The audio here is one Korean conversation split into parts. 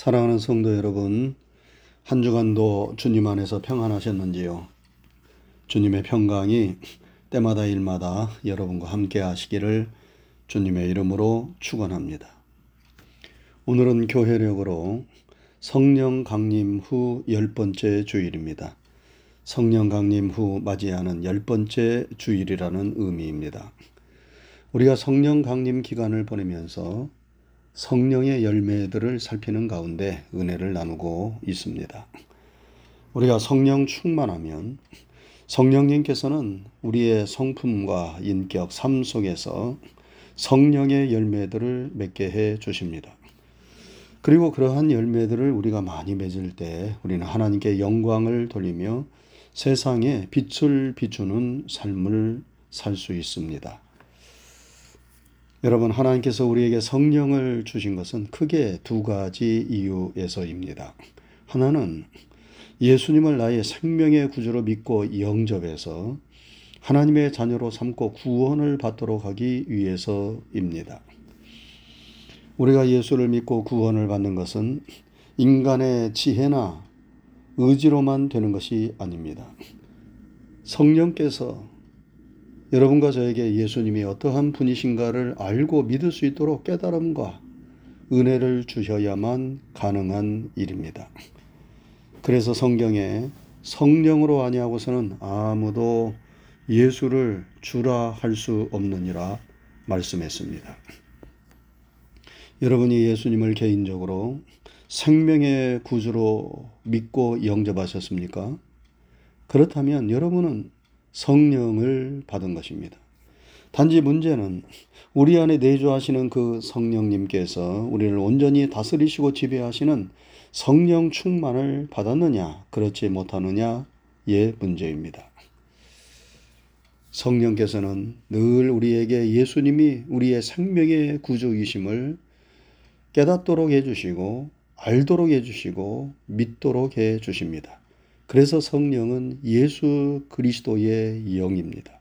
사랑하는 성도 여러분, 한 주간도 주님 안에서 평안하셨는지요? 주님의 평강이 때마다 일마다 여러분과 함께 하시기를 주님의 이름으로 축원합니다. 오늘은 교회력으로 성령 강림 후 열 번째 주일입니다. 성령 강림 후 맞이하는 열 번째 주일이라는 의미입니다. 우리가 성령 강림 기간을 보내면서 성령의 열매들을 살피는 가운데 은혜를 나누고 있습니다. 우리가 성령 충만하면 성령님께서는 우리의 성품과 인격, 삶 속에서 성령의 열매들을 맺게 해 주십니다. 그리고 그러한 열매들을 우리가 많이 맺을 때 우리는 하나님께 영광을 돌리며 세상에 빛을 비추는 삶을 살 수 있습니다. 여러분, 하나님께서 우리에게 성령을 주신 것은 크게 두 가지 이유에서입니다. 하나는 예수님을 나의 생명의 구주로 믿고 영접해서 하나님의 자녀로 삼고 구원을 받도록 하기 위해서입니다. 우리가 예수를 믿고 구원을 받는 것은 인간의 지혜나 의지로만 되는 것이 아닙니다. 성령께서 여러분과 저에게 예수님이 어떠한 분이신가를 알고 믿을 수 있도록 깨달음과 은혜를 주셔야만 가능한 일입니다. 그래서 성경에 성령으로 아니하고서는 아무도 예수를 주라 할 수 없느니라 말씀했습니다. 여러분이 예수님을 개인적으로 생명의 구주로 믿고 영접하셨습니까? 그렇다면 여러분은 성령을 받은 것입니다. 단지 문제는 우리 안에 내주하시는 그 성령님께서 우리를 온전히 다스리시고 지배하시는 성령 충만을 받았느냐, 그렇지 못하느냐의 문제입니다. 성령께서는 늘 우리에게 예수님이 우리의 생명의 구주이심을 깨닫도록 해주시고, 알도록 해주시고, 믿도록 해주십니다. 그래서 성령은 예수 그리스도의 영입니다.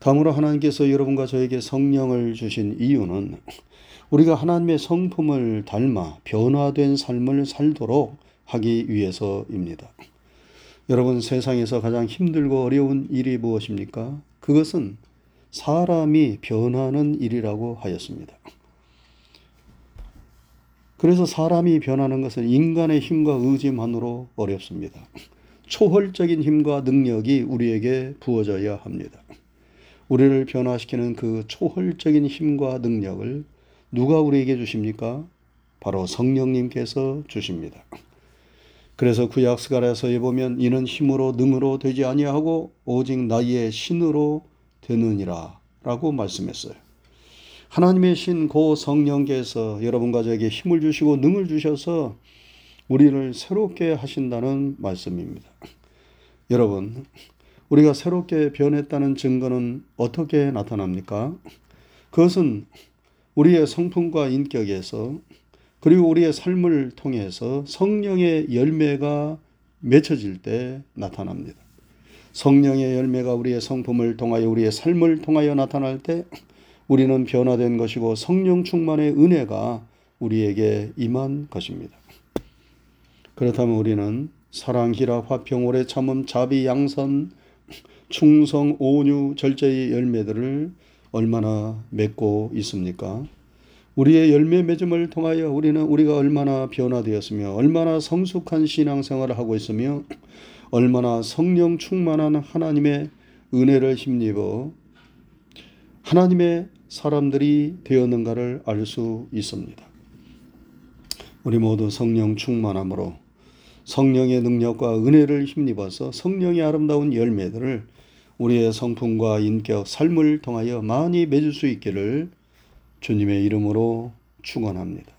다음으로 하나님께서 여러분과 저에게 성령을 주신 이유는 우리가 하나님의 성품을 닮아 변화된 삶을 살도록 하기 위해서입니다. 여러분 세상에서 가장 힘들고 어려운 일이 무엇입니까? 그것은 사람이 변하는 일이라고 하였습니다. 그래서 사람이 변하는 것은 인간의 힘과 의지만으로 어렵습니다. 초월적인 힘과 능력이 우리에게 부어져야 합니다. 우리를 변화시키는 그 초월적인 힘과 능력을 누가 우리에게 주십니까? 바로 성령님께서 주십니다. 그래서 구약 스가랴서에 보면 이는 힘으로 능으로 되지 아니하고 오직 나의 신으로 되느니라라고 말씀했어요. 하나님의 신 고 성령께서 여러분과 저에게 힘을 주시고 능을 주셔서 우리를 새롭게 하신다는 말씀입니다. 여러분, 우리가 새롭게 변했다는 증거는 어떻게 나타납니까? 그것은 우리의 성품과 인격에서 그리고 우리의 삶을 통해서 성령의 열매가 맺혀질 때 나타납니다. 성령의 열매가 우리의 성품을 통하여 우리의 삶을 통하여 나타날 때 우리는 변화된 것이고 성령 충만의 은혜가 우리에게 임한 것입니다. 그렇다면 우리는 사랑, 희락, 화평, 오래 참음, 자비, 양선, 충성, 온유, 절제의 열매들을 얼마나 맺고 있습니까? 우리의 열매 맺음을 통하여 우리는 우리가 얼마나 변화되었으며 얼마나 성숙한 신앙생활을 하고 있으며 얼마나 성령 충만한 하나님의 은혜를 힘입어 하나님의 사람들이 되었는가를 알 수 있습니다. 우리 모두 성령 충만함으로 성령의 능력과 은혜를 힘입어서 성령의 아름다운 열매들을 우리의 성품과 인격, 삶을 통하여 많이 맺을 수 있기를 주님의 이름으로 축원합니다.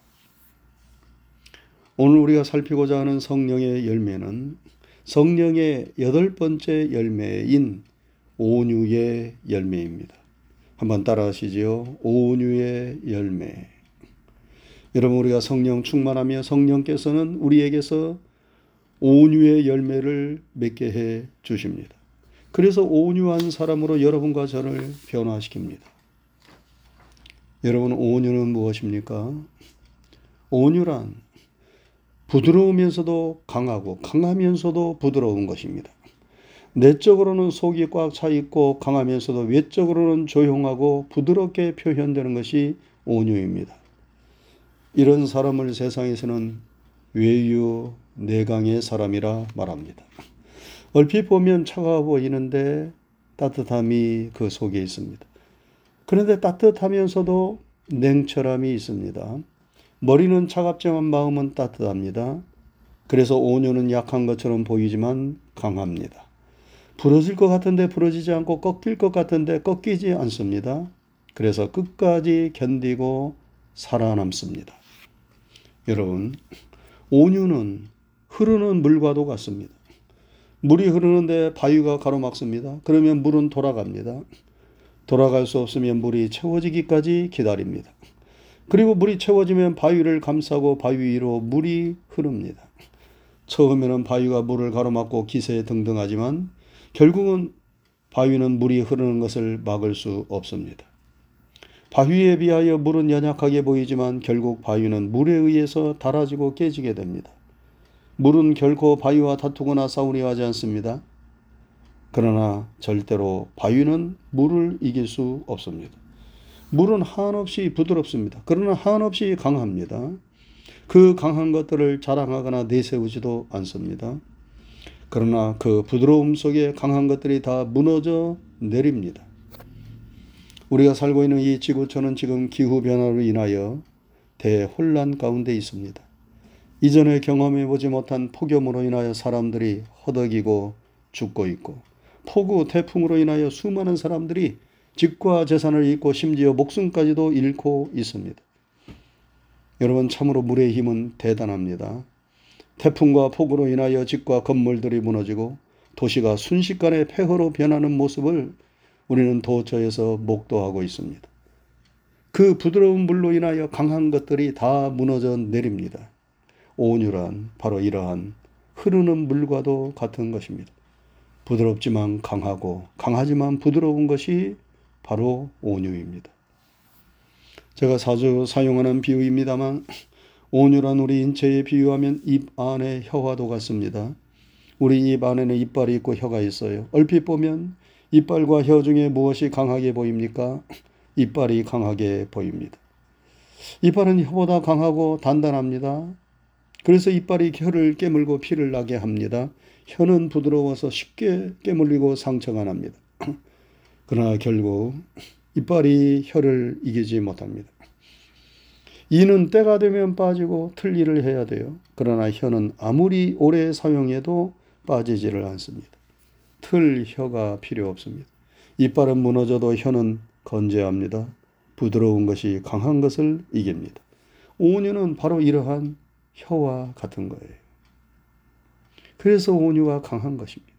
오늘 우리가 살피고자 하는 성령의 열매는 성령의 여덟 번째 열매인 온유의 열매입니다. 한번 따라하시지요. 온유의 열매. 여러분 우리가 성령 충만하며 성령께서는 우리에게서 온유의 열매를 맺게 해 주십니다. 그래서 온유한 사람으로 여러분과 저를 변화시킵니다. 여러분 온유는 무엇입니까? 온유란 부드러우면서도 강하고 강하면서도 부드러운 것입니다. 내적으로는 속이 꽉 차 있고 강하면서도 외적으로는 조용하고 부드럽게 표현되는 것이 온유입니다. 이런 사람을 세상에서는 외유 내강의 사람이라 말합니다. 얼핏 보면 차가워 보이는데 따뜻함이 그 속에 있습니다. 그런데 따뜻하면서도 냉철함이 있습니다. 머리는 차갑지만 마음은 따뜻합니다. 그래서 온유는 약한 것처럼 보이지만 강합니다. 부러질 것 같은데 부러지지 않고 꺾일 것 같은데 꺾이지 않습니다. 그래서 끝까지 견디고 살아남습니다. 여러분, 온유는 흐르는 물과도 같습니다. 물이 흐르는데 바위가 가로막습니다. 그러면 물은 돌아갑니다. 돌아갈 수 없으면 물이 채워지기까지 기다립니다. 그리고 물이 채워지면 바위를 감싸고 바위 위로 물이 흐릅니다. 처음에는 바위가 물을 가로막고 기세 등등하지만 결국은 바위는 물이 흐르는 것을 막을 수 없습니다. 바위에 비하여 물은 연약하게 보이지만 결국 바위는 물에 의해서 닳아지고 깨지게 됩니다. 물은 결코 바위와 다투거나 싸우려 하지 않습니다. 그러나 절대로 바위는 물을 이길 수 없습니다. 물은 한없이 부드럽습니다. 그러나 한없이 강합니다. 그 강한 것들을 자랑하거나 내세우지도 않습니다. 그러나 그 부드러움 속에 강한 것들이 다 무너져 내립니다. 우리가 살고 있는 이 지구촌은 지금 기후변화로 인하여 대혼란 가운데 있습니다. 이전에 경험해 보지 못한 폭염으로 인하여 사람들이 허덕이고 죽고 있고 폭우, 태풍으로 인하여 수많은 사람들이 집과 재산을 잃고 심지어 목숨까지도 잃고 있습니다. 여러분 참으로 물의 힘은 대단합니다. 태풍과 폭우로 인하여 집과 건물들이 무너지고 도시가 순식간에 폐허로 변하는 모습을 우리는 도처에서 목도하고 있습니다. 그 부드러운 물로 인하여 강한 것들이 다 무너져 내립니다. 온유란 바로 이러한 흐르는 물과도 같은 것입니다. 부드럽지만 강하고 강하지만 부드러운 것이 바로 온유입니다. 제가 자주 사용하는 비유입니다만 온유란 우리 인체에 비유하면 입 안에 혀와도 같습니다. 우리 입 안에는 이빨이 있고 혀가 있어요. 얼핏 보면 이빨과 혀 중에 무엇이 강하게 보입니까? 이빨이 강하게 보입니다. 이빨은 혀보다 강하고 단단합니다. 그래서 이빨이 혀를 깨물고 피를 나게 합니다. 혀는 부드러워서 쉽게 깨물리고 상처가 납니다. 그러나 결국 이빨이 혀를 이기지 못합니다. 이는 때가 되면 빠지고 틀 일을 해야 돼요. 그러나 혀는 아무리 오래 사용해도 빠지지를 않습니다. 틀 혀가 필요 없습니다. 이빨은 무너져도 혀는 건재합니다. 부드러운 것이 강한 것을 이깁니다. 온유는 바로 이러한 혀와 같은 거예요. 그래서 온유가 강한 것입니다.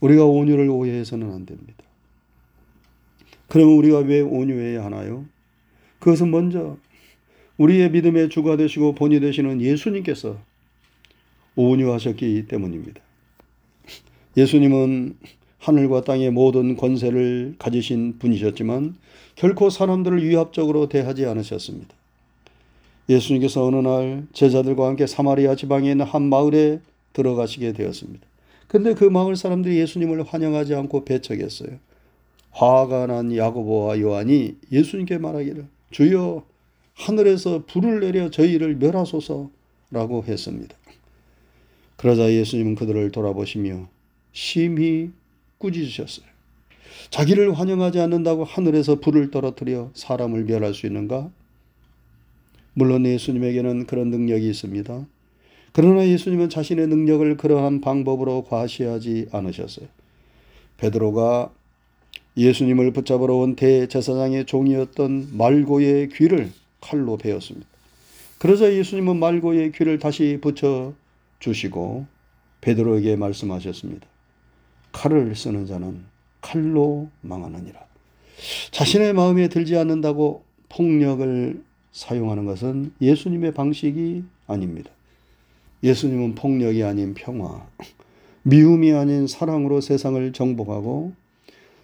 우리가 온유를 오해해서는 안 됩니다. 그러면 우리가 왜 온유해야 하나요? 그것은 먼저 우리의 믿음의 주가 되시고 본이 되시는 예수님께서 온유하셨기 때문입니다. 예수님은 하늘과 땅의 모든 권세를 가지신 분이셨지만 결코 사람들을 위압적으로 대하지 않으셨습니다. 예수님께서 어느 날 제자들과 함께 사마리아 지방에 있는 한 마을에 들어가시게 되었습니다. 근데 그 마을 사람들이 예수님을 환영하지 않고 배척했어요. 화가 난 야고보와 요한이 예수님께 말하기를 주여 하늘에서 불을 내려 저희를 멸하소서라고 했습니다. 그러자 예수님은 그들을 돌아보시며 심히 꾸짖으셨어요. 자기를 환영하지 않는다고 하늘에서 불을 떨어뜨려 사람을 멸할 수 있는가? 물론 예수님에게는 그런 능력이 있습니다. 그러나 예수님은 자신의 능력을 그러한 방법으로 과시하지 않으셨어요. 베드로가 예수님을 붙잡으러 온 대제사장의 종이었던 말고의 귀를 칼로 베었습니다. 그러자 예수님은 말고의 귀를 다시 붙여 주시고 베드로에게 말씀하셨습니다. 칼을 쓰는 자는 칼로 망하느니라. 자신의 마음에 들지 않는다고 폭력을 사용하는 것은 예수님의 방식이 아닙니다. 예수님은 폭력이 아닌 평화, 미움이 아닌 사랑으로 세상을 정복하고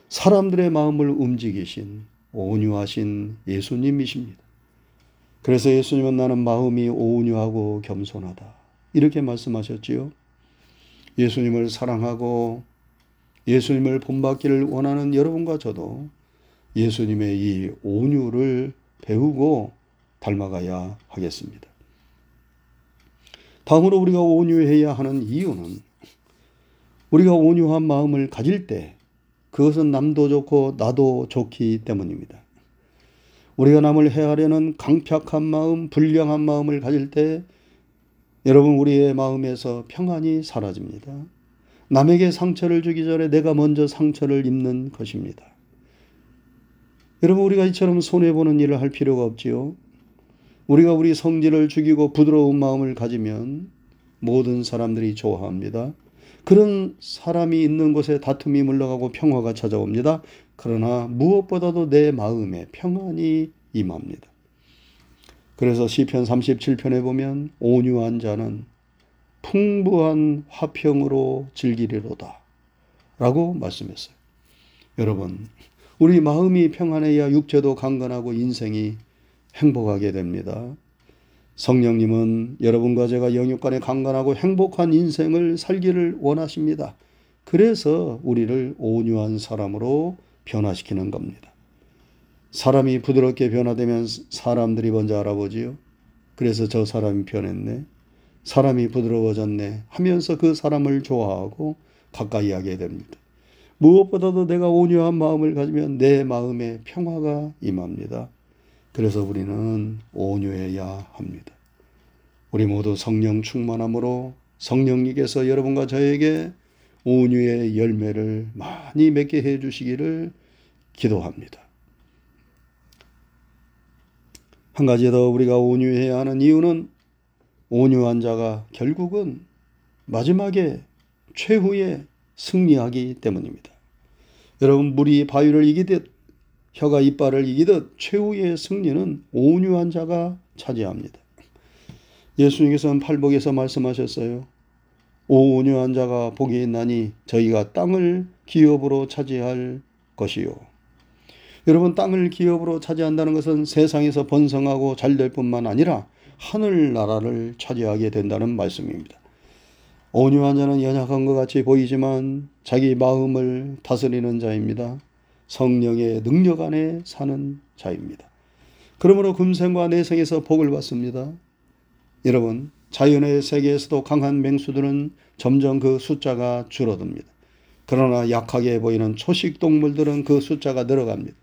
사람들의 마음을 움직이신 온유하신 예수님이십니다. 그래서 예수님은 나는 마음이 온유하고 겸손하다. 이렇게 말씀하셨지요. 예수님을 사랑하고 예수님을 본받기를 원하는 여러분과 저도 예수님의 이 온유를 배우고 닮아가야 하겠습니다. 다음으로 우리가 온유해야 하는 이유는 우리가 온유한 마음을 가질 때 그것은 남도 좋고 나도 좋기 때문입니다. 우리가 남을 해하려는 강팍한 마음, 불량한 마음을 가질 때 여러분 우리의 마음에서 평안이 사라집니다. 남에게 상처를 주기 전에 내가 먼저 상처를 입는 것입니다. 여러분 우리가 이처럼 손해 보는 일을 할 필요가 없지요. 우리가 우리 성질을 죽이고 부드러운 마음을 가지면 모든 사람들이 좋아합니다. 그런 사람이 있는 곳에 다툼이 물러가고 평화가 찾아옵니다. 그러나 무엇보다도 내 마음에 평안이 임합니다. 그래서 시편 37편에 보면 온유한 자는 풍부한 화평으로 즐기리로다. 라고 말씀했어요. 여러분, 우리 마음이 평안해야 육체도 강건하고 인생이 행복하게 됩니다. 성령님은 여러분과 제가 영육 간에 강건하고 행복한 인생을 살기를 원하십니다. 그래서 우리를 온유한 사람으로 변화시키는 겁니다. 사람이 부드럽게 변화되면 사람들이 먼저 알아보지요. 그래서 저 사람이 변했네. 사람이 부드러워졌네 하면서 그 사람을 좋아하고 가까이 하게 됩니다. 무엇보다도 내가 온유한 마음을 가지면 내 마음에 평화가 임합니다. 그래서 우리는 온유해야 합니다. 우리 모두 성령 충만함으로 성령님께서 여러분과 저에게 온유의 열매를 많이 맺게 해 주시기를 기도합니다. 한 가지 더 우리가 온유해야 하는 이유는 온유한 자가 결국은 마지막에 최후에 승리하기 때문입니다. 여러분 물이 바위를 이기듯 혀가 이빨을 이기듯 최후의 승리는 온유한 자가 차지합니다. 예수님께서는 팔복에서 말씀하셨어요. 온유한 자가 복이 있나니 저희가 땅을 기업으로 차지할 것이요. 여러분 땅을 기업으로 차지한다는 것은 세상에서 번성하고 잘 될 뿐만 아니라 하늘 나라를 차지하게 된다는 말씀입니다. 온유한 자는 연약한 것 같이 보이지만 자기 마음을 다스리는 자입니다. 성령의 능력 안에 사는 자입니다. 그러므로 금생과 내생에서 복을 받습니다. 여러분, 자연의 세계에서도 강한 맹수들은 점점 그 숫자가 줄어듭니다. 그러나 약하게 보이는 초식 동물들은 그 숫자가 늘어갑니다.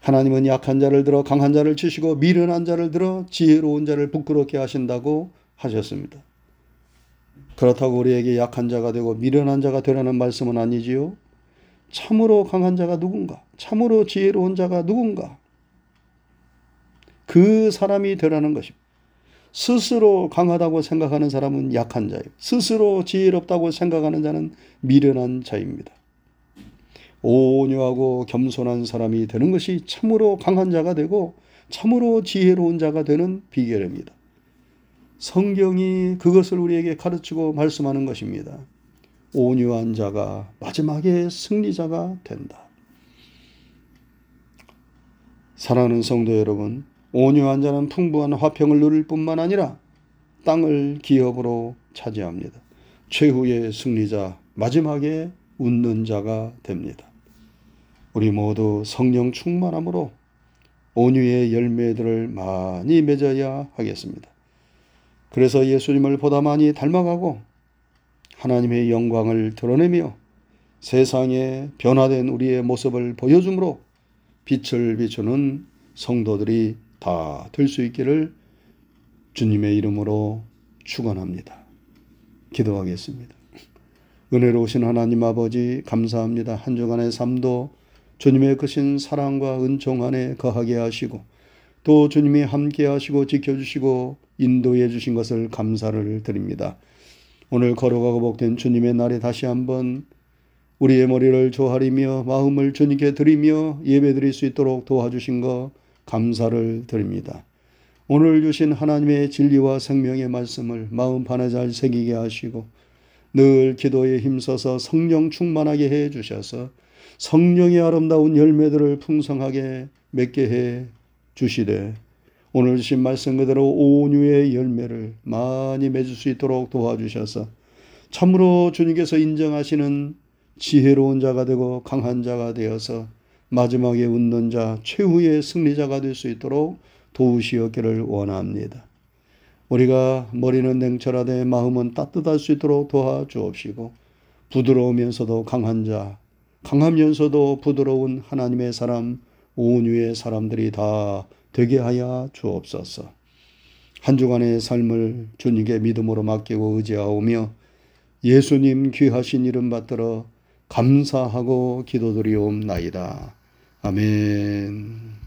하나님은 약한 자를 들어 강한 자를 치시고 미련한 자를 들어 지혜로운 자를 부끄럽게 하신다고 하셨습니다. 그렇다고 우리에게 약한 자가 되고 미련한 자가 되라는 말씀은 아니지요. 참으로 강한 자가 누군가? 참으로 지혜로운 자가 누군가? 그 사람이 되라는 것입니다. 스스로 강하다고 생각하는 사람은 약한 자예요. 스스로 지혜롭다고 생각하는 자는 미련한 자입니다. 온유하고 겸손한 사람이 되는 것이 참으로 강한 자가 되고 참으로 지혜로운 자가 되는 비결입니다. 성경이 그것을 우리에게 가르치고 말씀하는 것입니다. 온유한 자가 마지막에 승리자가 된다. 사랑하는 성도 여러분, 온유한 자는 풍부한 화평을 누릴 뿐만 아니라 땅을 기업으로 차지합니다. 최후의 승리자, 마지막에 웃는 자가 됩니다. 우리 모두 성령 충만함으로 온유의 열매들을 많이 맺어야 하겠습니다. 그래서 예수님을 보다 많이 닮아가고 하나님의 영광을 드러내며 세상에 변화된 우리의 모습을 보여줌으로 빛을 비추는 성도들이 다 될 수 있기를 주님의 이름으로 축원합니다. 기도하겠습니다. 은혜로우신 하나님 아버지 감사합니다. 한 주간의 삶도 주님의 크신 사랑과 은총 안에 거하게 하시고 또 주님이 함께 하시고 지켜주시고 인도해 주신 것을 감사를 드립니다. 오늘 걸어가고 복된 주님의 날에 다시 한번 우리의 머리를 조아리며 마음을 주님께 드리며 예배 드릴 수 있도록 도와주신 것 감사를 드립니다. 오늘 주신 하나님의 진리와 생명의 말씀을 마음 판에 잘 새기게 하시고 늘 기도에 힘써서 성령 충만하게 해 주셔서 성령의 아름다운 열매들을 풍성하게 맺게 해 주시되 오늘 주신 말씀 그대로 온유의 열매를 많이 맺을 수 있도록 도와주셔서 참으로 주님께서 인정하시는 지혜로운 자가 되고 강한 자가 되어서 마지막에 웃는 자, 최후의 승리자가 될 수 있도록 도우시었기를 원합니다. 우리가 머리는 냉철하되 마음은 따뜻할 수 있도록 도와주옵시고 부드러우면서도 강한 자, 강하면서도 부드러운 하나님의 사람, 온유의 사람들이 다 되게 하여 주옵소서. 한 주간의 삶을 주님께 믿음으로 맡기고 의지하오며 예수님 귀하신 이름 받들어 감사하고 기도드리옵나이다. 아멘.